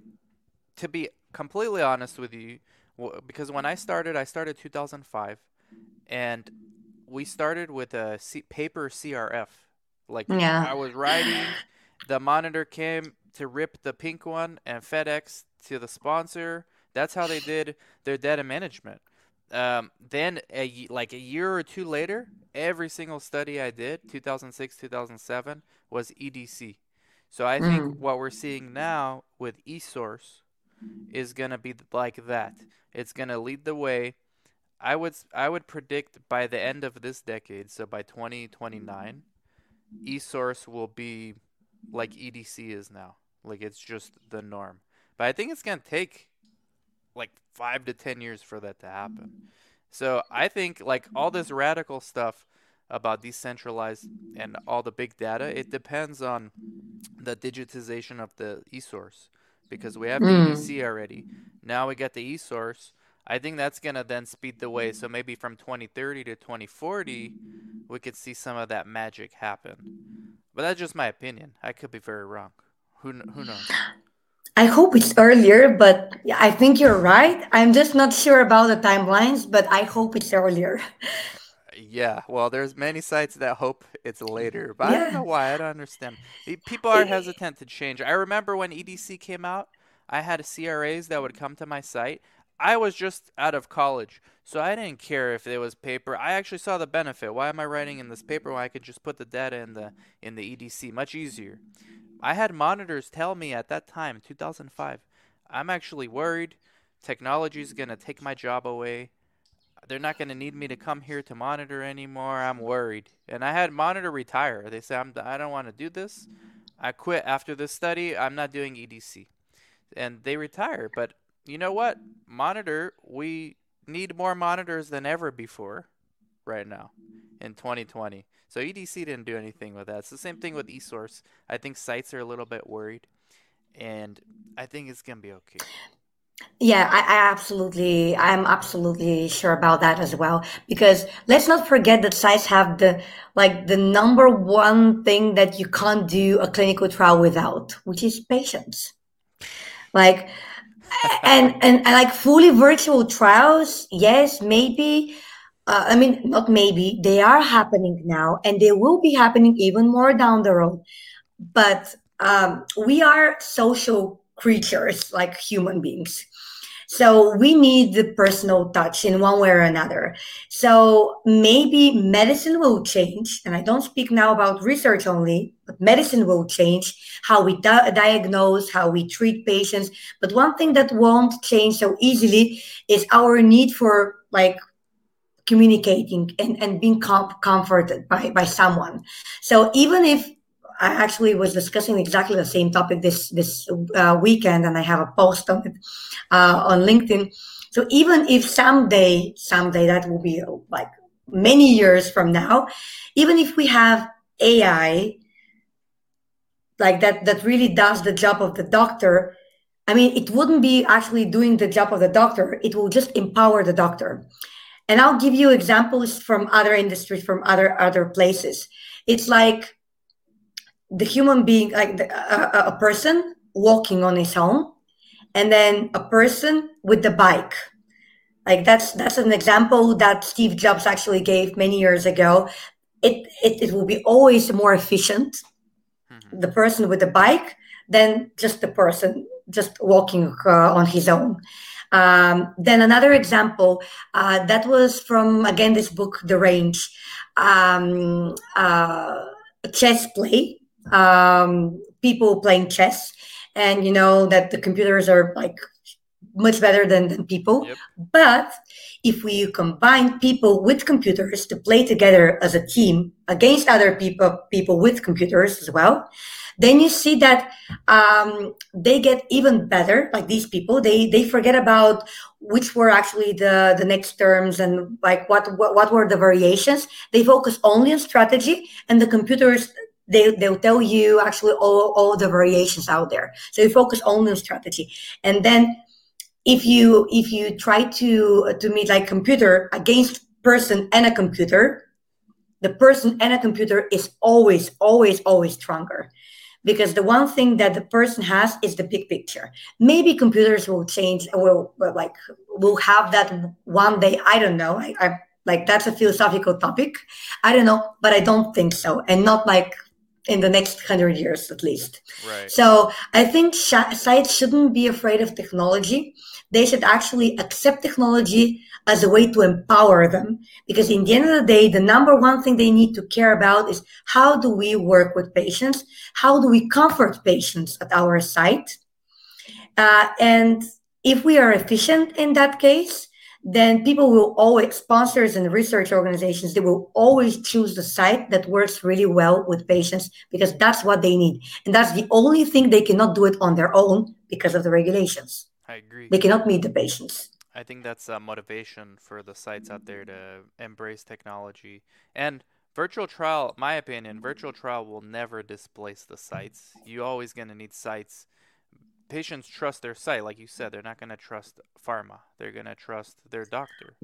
to be completely honest with you, because when I started, I started 2005, and we started with a C- paper CRF. Like yeah. I was writing, the monitor came to rip the pink one and FedEx to the sponsor. That's how they did their data management um, then a, like a year or two later, every single study I did, 2006, 2007, was EDC. So I think mm. what we're seeing now with eSource is going to be like that. It's going to lead the way. I would I would predict by the end of this decade, so by 2029, eSource will be like EDC is now. Like it's just the norm. But I think it's going to take like five to ten years for that to happen. So I think like all this radical stuff about decentralized and all the big data, it depends on the digitization of the e-source because we have the mm. EDC already. Now we get the e-source. I think that's gonna then speed the way. So maybe from 2030 to 2040, we could see some of that magic happen. But that's just my opinion. I could be very wrong. Who who knows? I hope it's earlier, but I think you're right. I'm just not sure about the timelines, but I hope it's earlier. Yeah, well, there's many sites that hope it's later, but yeah. I don't know why. I don't understand. People are hesitant to change. I remember when EDC came out, I had CRAs that would come to my site. I was just out of college, so I didn't care if it was paper. I actually saw the benefit. Why am I writing in this paper when I could just put the data in the in the EDC? Much easier. I had monitors tell me at that time, 2005, I'm actually worried technology is going to take my job away. They're not going to need me to come here to monitor anymore. I'm worried. And I had monitor retire. They said, I'm, I don't want to do this. I quit after this study. I'm not doing EDC. And they retire. But you know what? Monitor, we need more monitors than ever before right now in 2020. So EDC didn't do anything with that. It's the same thing with eSource. I think sites are a little bit worried, and I think it's gonna be okay. Yeah, I, I, absolutely, I'm absolutely sure about that as well. Because let's not forget that sites have the like the number one thing that you can't do a clinical trial without, which is patients. Like, and, and and like fully virtual trials, yes, maybe uh, I mean, not maybe, they are happening now and they will be happening even more down the road. But um, we are social creatures like human beings. So we need the personal touch in one way or another. So maybe medicine will change. And I don't speak now about research only, but medicine will change how we di- diagnose, how we treat patients. But one thing that won't change so easily is our need for like communicating and, and being com- comforted by, by someone. So even if I actually was discussing exactly the same topic this this uh, weekend, and I have a post on it uh, on LinkedIn. So even if someday, someday that will be like many years from now, even if we have AI like that that really does the job of the doctor, I mean, it wouldn't be actually doing the job of the doctor. It will just empower the doctor. And I'll give you examples from other industries, from other other places. It's like the human being, like the, a, a person walking on his own, and then a person with the bike. Like that's that's an example that Steve Jobs actually gave many years ago. It it, it will be always more efficient, mm-hmm. the person with the bike, than just the person just walking uh, on his own. Um, then another example uh, that was from again this book, The Range, um, uh, chess play. Um, people playing chess, and you know that the computers are like much better than, than people. Yep. But if we combine people with computers to play together as a team against other people people with computers as well, then you see that um, they get even better like these people they they forget about which were actually the the next terms and like what what, what were the variations they focus only on strategy and the computers they, they'll tell you actually all, all the variations out there. So you focus only on strategy. And then if you if you try to to meet like computer against person and a computer the person and a computer is always always always stronger. Because the one thing that the person has is the big picture. Maybe computers will change will, will like will have that one day. I don't know. I, I like that's a philosophical topic. I don't know but i don't think so. And not like in the next 100 years at least right. so i think sh- sites shouldn't be afraid of technology they should actually accept technology as a way to empower them. Because in the end of the day, the number one thing they need to care about is how do we work with patients? How do we comfort patients at our site? Uh, and if we are efficient in that case, then people will always, sponsors and research organizations, they will always choose the site that works really well with patients because that's what they need. And that's the only thing they cannot do it on their own because of the regulations. I agree. They cannot meet the patients. I think that's a motivation for the sites out there to embrace technology. And virtual trial, my opinion, virtual trial will never displace the sites. You always going to need sites. Patients trust their site, like you said. They're not going to trust pharma. They're going to trust their doctor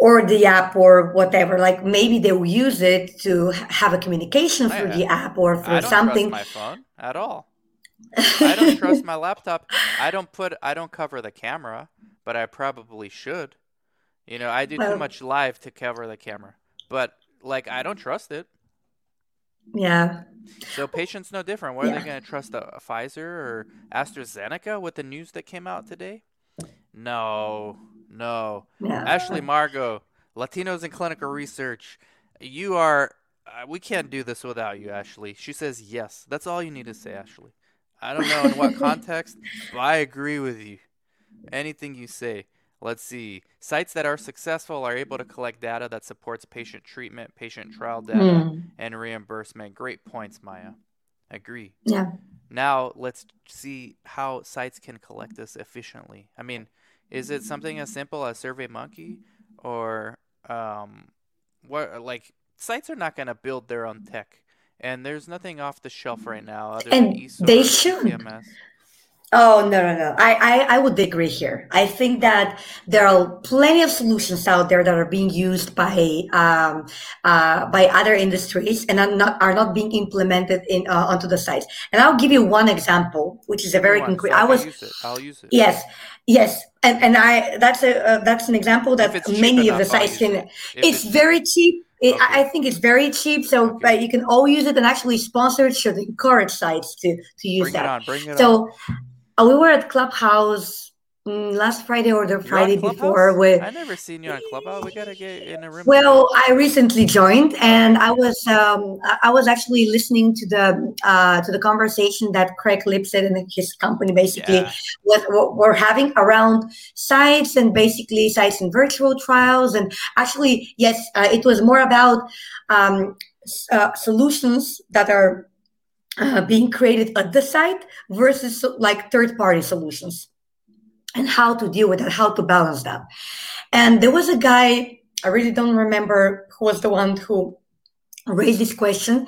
or the app or whatever like maybe they will use it to have a communication through the app or through something my phone at all I don't trust my laptop. I don't put I don't cover the camera, but I probably should. You know, I do well, too much live to cover the camera. But like I don't trust it. Yeah. So patients no different. What yeah. are they going to trust a, a Pfizer or AstraZeneca with the news that came out today? No. No. Yeah. Ashley Margot, Latinos in clinical research. You are uh, we can't do this without you, Ashley. She says yes. That's all you need to say, Ashley. I don't know in what context, but I agree with you. Anything you say. Let's see. Sites that are successful are able to collect data that supports patient treatment, patient trial data, mm. and reimbursement. Great points, Maya. Agree. Yeah. Now let's see how sites can collect this efficiently. I mean, is it something as simple as SurveyMonkey, or um, what? Like sites are not going to build their own tech and there's nothing off the shelf right now other and than they should. CMS. Oh no no no! I, I I would agree here. I think that there are plenty of solutions out there that are being used by um, uh, by other industries and are not are not being implemented in uh, onto the sites. And I'll give you one example, which is a very concrete. I was use it. I'll use it. Yes, yes, and and I that's a uh, that's an example that many enough, of the sites can. It. It's it. very cheap it, okay. I think it's very cheap, so okay. you can all use it and actually sponsor should encourage sites to to use bring that. It on, bring it so uh, we were at Clubhouse mm, last Friday or the You're Friday before. With I never seen you on Clubhouse. We gotta get in a room. Well, I recently joined, and I was um, I was actually listening to the uh, to the conversation that Craig Lipset and his company basically yeah. was were having around sites and basically sites and virtual trials, and actually yes, uh, it was more about um, uh, solutions that are uh, being created at the site versus like third party solutions and how to deal with that, how to balance that. And there was a guy, I really don't remember who was the one who raised this question,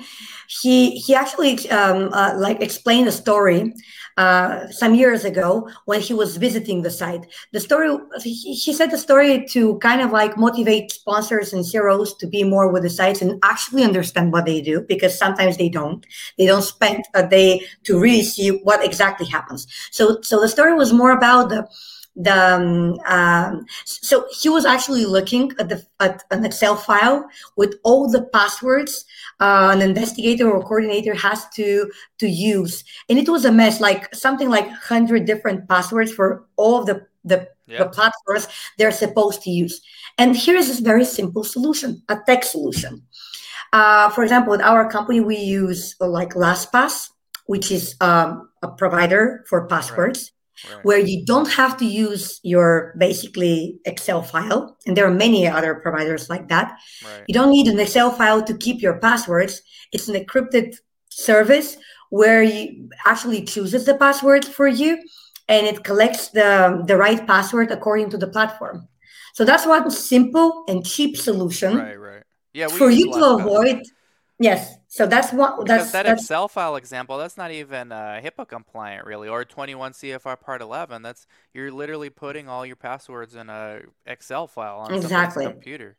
he he actually um, uh, like explained a story uh, some years ago when he was visiting the site. The story he, he said the story to kind of like motivate sponsors and CROs to be more with the sites and actually understand what they do because sometimes they don't. They don't spend a day to really see what exactly happens. So so the story was more about the the um, um, so he was actually looking at the at an Excel file with all the passwords uh, an investigator or coordinator has to to use, and it was a mess. Like something like hundred different passwords for all of the the, yeah. the platforms they're supposed to use. And here is this very simple solution, a tech solution. Uh, for example, with our company, we use like LastPass, which is um, a provider for passwords. Right right. where you don't have to use your basically Excel file. And there are many other providers like that. Right. You don't need an Excel file to keep your passwords. It's an encrypted service where you actually chooses the password for you and it collects the, the right password according to the platform. So that's one simple and cheap solution. Right, right. Yeah, for you to avoid. Yes, so that's what because that's that that's, Excel file example. That's not even uh, HIPAA compliant, really, or 21 CFR Part 11. That's you're literally putting all your passwords in a Excel file on exactly. computer.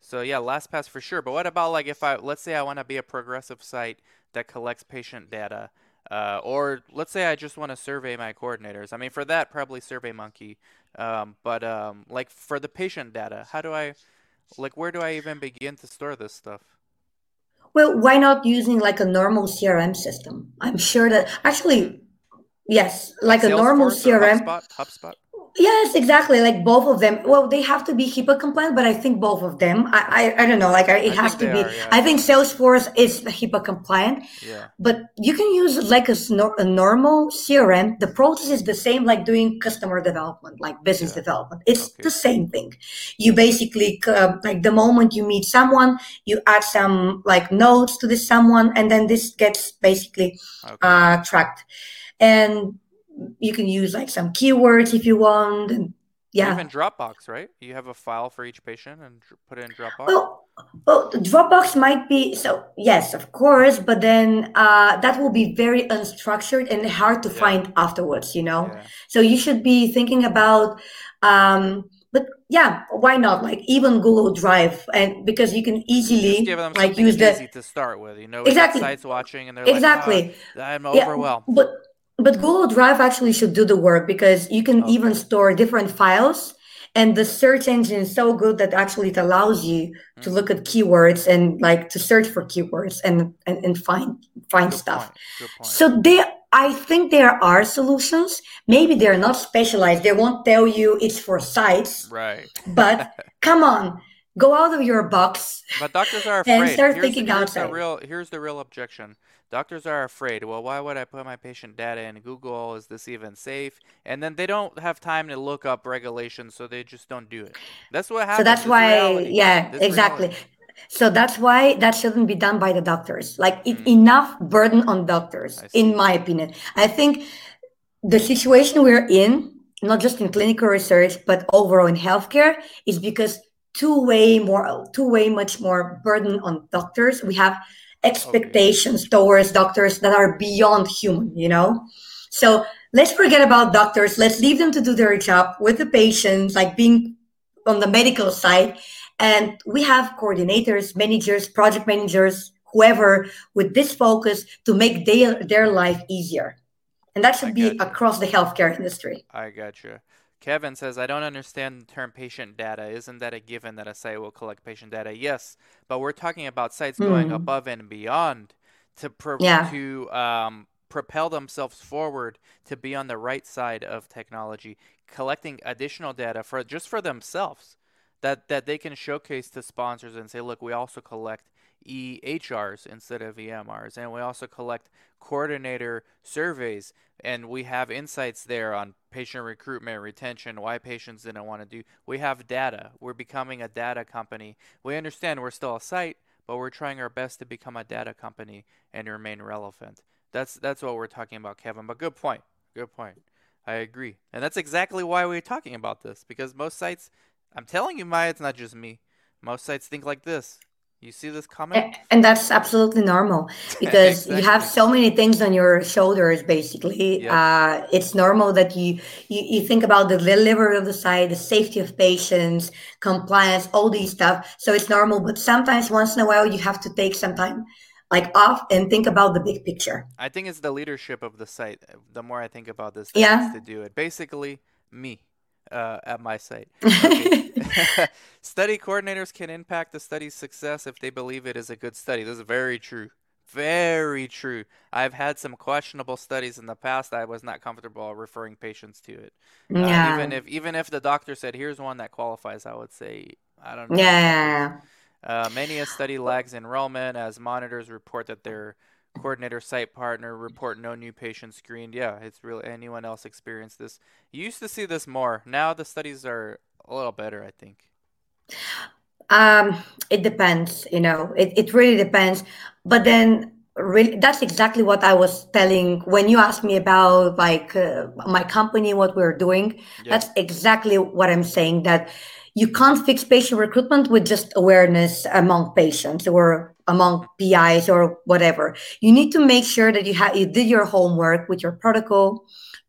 So yeah, LastPass for sure. But what about like if I let's say I want to be a progressive site that collects patient data, uh, or let's say I just want to survey my coordinators. I mean, for that probably SurveyMonkey. Um, but um, like for the patient data, how do I, like, where do I even begin to store this stuff? Well, why not using like a normal CRM system? I'm sure that actually, yes, like Salesforce a normal CRM. HubSpot, HubSpot. Yes, exactly. Like both of them. Well, they have to be HIPAA compliant, but I think both of them. I I, I don't know. Like it I has to be. Are, yeah. I think Salesforce is HIPAA compliant. Yeah. But you can use like a, a normal CRM. The process is the same, like doing customer development, like business yeah. development. It's okay. the same thing. You basically uh, like the moment you meet someone, you add some like notes to this someone, and then this gets basically okay. uh, tracked. And you can use like some keywords if you want and yeah. even dropbox right? You have a file for each patient and put it in dropbox? Well, well dropbox might be so yes of course but then uh, that will be very unstructured and hard to yeah. find afterwards you know? Yeah. so you should be thinking about um, but yeah why not? Like even google drive and because you can easily like use the to start with you know? Exactly. sites watching and they're exactly. Like, oh, i'm overwhelmed. yeah, but but Google Drive actually should do the work because you can okay. even store different files and the search engine is so good that actually it allows you mm-hmm. to look at keywords and like to search for keywords and and, and find find good stuff. so there i think there are solutions. Maybe they're not specialized. They won't tell you it's for sites. Right. But come on go out of your box but doctors are afraid. and start here's, thinking here's outside. the real here's the real objection Doctors are afraid. Well, why would I put my patient data in Google? Is this even safe? And then they don't have time to look up regulations, so they just don't do it. That's what happens. So that's why, reality. yeah, exactly. Reality. So that's why that shouldn't be done by the doctors. Like mm. enough burden on doctors, in my opinion. I think the situation we're in, not just in clinical research, but overall in healthcare, is because two way more, two way much more burden on doctors. We have expectations okay. towards doctors that are beyond human, you know? So let's forget about doctors. Let's leave them to do their job with the patients, like being on the medical side. And we have coordinators, managers, project managers, whoever with this focus to make their, their life easier. And that should be you. across the healthcare industry. I got you. Kevin says, I don't understand the term patient data. Isn't that a given that a site will collect patient data? Yes, but we're talking about sites mm. going above and beyond to pro- yeah. to um, propel themselves forward to be on the right side of technology, collecting additional data for just for themselves that that they can showcase to sponsors and say, look, we also collect EHRs instead of EMRs. And we also collect coordinator surveys, and we have insights there on patient recruitment, retention, why patients didn't want to do. We have data. We're becoming a data company. We understand we're still a site, but we're trying our best to become a data company and remain relevant. That's that's what we're talking about, Kevin. But good point. Good point. I agree. And that's exactly why we're talking about this because most sites, I'm telling you, Maya, it's not just me. Most sites think like this. You see this comment? And that's absolutely normal because exactly. you have so many things on your shoulders, basically. Yep. Uh, it's normal that you, you, you think about the delivery of the site, the safety of patients, compliance, all these stuff. So it's normal. But sometimes, once in a while, you have to take some time like off and think about the big picture. I think it's the leadership of the site. The more I think about this, yeah. to do it. Basically, me uh, at my site. Okay. study coordinators can impact the study's success if they believe it is a good study. This is very true. Very true. I've had some questionable studies in the past. I was not comfortable referring patients to it. Uh, yeah. Uh, even if even if the doctor said, "Here's one that qualifies," I would say, "I don't know." Yeah. Uh, many a study lags enrollment as monitors report that their coordinator site partner report no new patients screened. Yeah, it's really anyone else experienced this. You used to see this more. Now the studies are a little better, I think. Um, it depends, you know, it, it really depends. But then really that's exactly what I was telling when you asked me about like uh, my company, what we're doing. That's exactly what I'm saying that you can't fix patient recruitment with just awareness among patients or among PIs or whatever. You need to make sure that you have you did your homework with your protocol,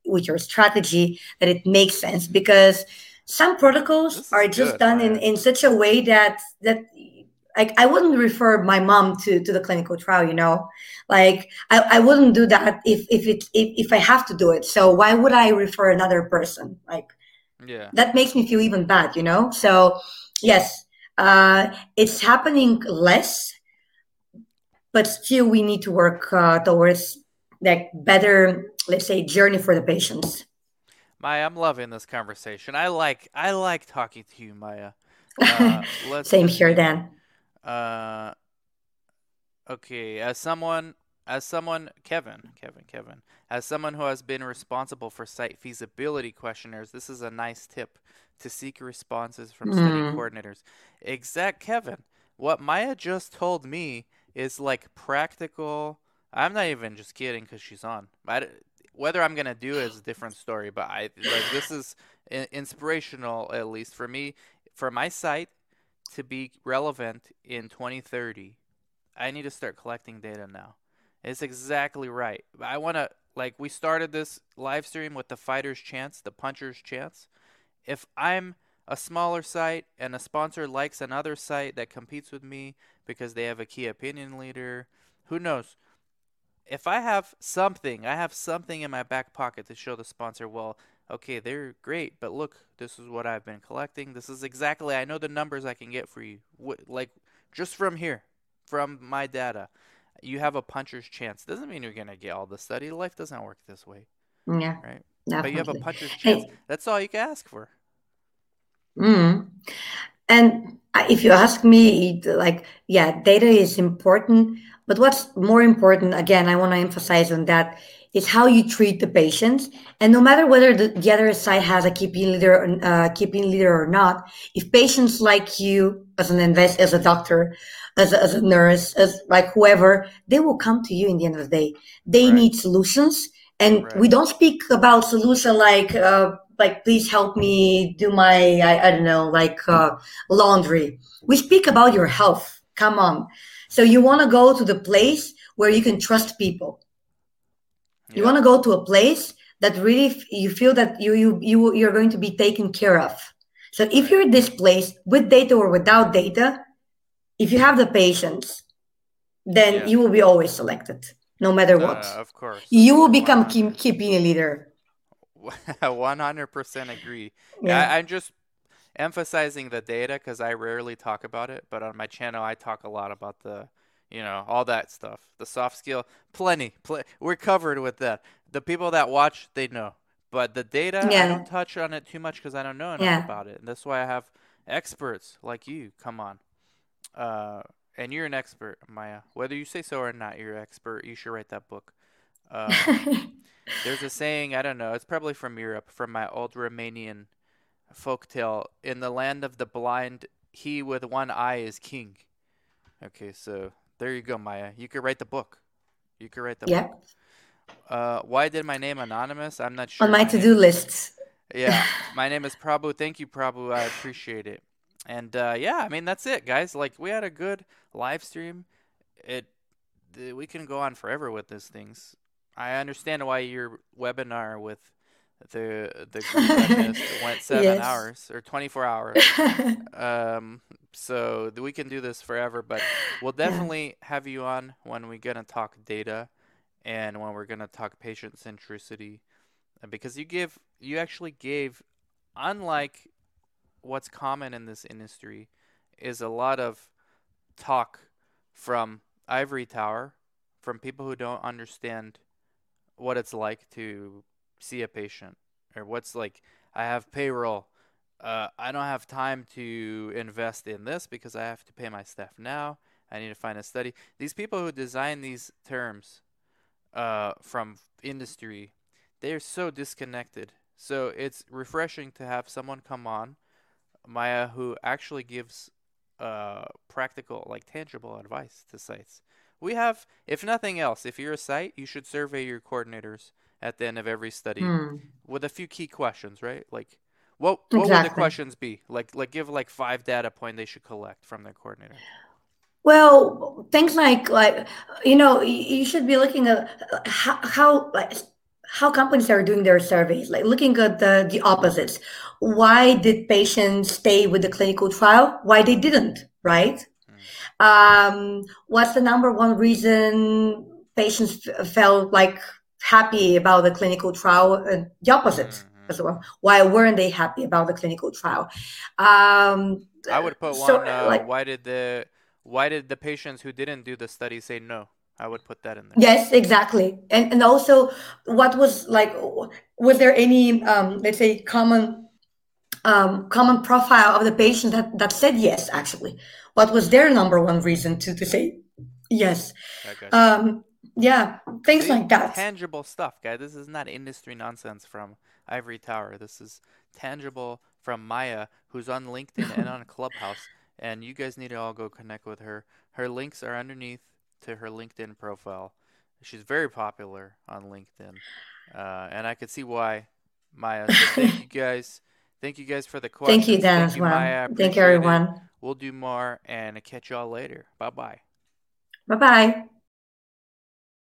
with your strategy, that it makes sense because some protocols are just good, done in, in such a way that that like I wouldn't refer my mom to to the clinical trial, you know. Like I, I wouldn't do that if if it if, if I have to do it. So why would I refer another person? Like yeah. That makes me feel even bad, you know? So yes, uh it's happening less but still we need to work uh, towards like better let's say journey for the patients. Maya i'm loving this conversation. I like i like talking to you maya. Uh, same here dan. Uh okay as someone as someone kevin kevin kevin as someone who has been responsible for site feasibility questionnaires this is a nice tip to seek responses from mm. study coordinators. Exact kevin what maya just told me is like practical. I'm not even just kidding because she's on. I, whether I'm gonna do it is a different story, but I like this is inspirational at least for me for my site to be relevant in 2030. I need to start collecting data now. It's exactly right. I want to like we started this live stream with the fighter's chance, the puncher's chance. If I'm a smaller site and a sponsor likes another site that competes with me because they have a key opinion leader. Who knows? If I have something, I have something in my back pocket to show the sponsor, well, okay, they're great, but look, this is what I've been collecting. This is exactly, I know the numbers I can get for you. like, just from here, from my data, you have a puncher's chance. Doesn't mean you're going to get all the study. Life doesn't work this way. Yeah. Right? Definitely. But you have a puncher's chance. Hey. That's all you can ask for. Mm. And if you ask me, like, yeah, data is important, but what's more important, again, I want to emphasize on that, is how you treat the patients. And no matter whether the, the other side has a keeping leader, uh, keeping leader or not, if patients like you as an invest, as a doctor, as a, as a nurse, as like whoever, they will come to you in the end of the day. They right. need solutions. And right. we don't speak about solution like uh, like please help me do my I, I don't know like uh, laundry. We speak about your health. Come on. So you want to go to the place where you can trust people. Yeah. You want to go to a place that really you feel that you you you you're going to be taken care of. So if you're this place with data or without data, if you have the patience, then yeah. you will be always selected, no matter what. Uh, of course. You will become key, key opinion leader. 100% agree. Yeah. I, I'm just emphasizing the data because I rarely talk about it, but on my channel I talk a lot about the, you know, all that stuff. The soft skill, plenty. Pl- we're covered with that. The people that watch, they know. But the data, yeah. I don't touch on it too much because I don't know enough yeah. about it. And that's why I have experts like you. Come on. Uh, and you're an expert, Maya. Whether you say so or not, you're an expert. You should write that book. Uh, There's a saying, I don't know, it's probably from Europe, from my old Romanian folktale. In the land of the blind, he with one eye is king. Okay, so there you go, Maya. You could write the book. You could write the yeah. book. Uh, why did my name anonymous? I'm not sure. On my, my to-do list. Yeah, my name is Prabhu. Thank you, Prabhu. I appreciate it. and uh, yeah, I mean that's it, guys. Like we had a good live stream. It we can go on forever with these things. I understand why your webinar with the the group went seven yes. hours or twenty four hours. um, so we can do this forever, but we'll definitely yeah. have you on when we're gonna talk data and when we're gonna talk patient centricity, because you give you actually gave, unlike what's common in this industry, is a lot of talk from ivory tower from people who don't understand what it's like to see a patient or what's like I have payroll. Uh, I don't have time to invest in this because I have to pay my staff now. I need to find a study. These people who design these terms uh, from industry, they're so disconnected. So it's refreshing to have someone come on, Maya, who actually gives uh, practical, like tangible advice to sites. We have, if nothing else, if you're a site, you should survey your coordinators at the end of every study hmm. with a few key questions, right? Like, what what exactly. would the questions be? Like, like give like five data point they should collect from their coordinator. Well, things like like you know you should be looking at how, how like how companies are doing their surveys, like looking at the the opposites. Why did patients stay with the clinical trial? Why they didn't, right? Um, what's the number one reason patients felt like happy about the clinical trial? Uh, the opposite mm-hmm. as well. Why weren't they happy about the clinical trial? Um, I would put so, one. Uh, like, why did the why did the patients who didn't do the study say no? I would put that in there. Yes, exactly. And and also, what was like? Was there any um, let's say common um, common profile of the patient that, that said yes, actually? What was their number one reason to, to say yes? Um, yeah, things See, like that. Tangible stuff, guys. This is not industry nonsense from Ivory Tower. This is tangible from Maya, who's on LinkedIn and on Clubhouse. And you guys need to all go connect with her. Her links are underneath to her LinkedIn profile. She's very popular on LinkedIn. Uh, and I could see why Maya. So thank you guys. Thank you guys for the questions. Thank you, Dan, as well. Maya. Thank you, everyone. It. We'll do more and catch y'all later. Bye bye. Bye bye.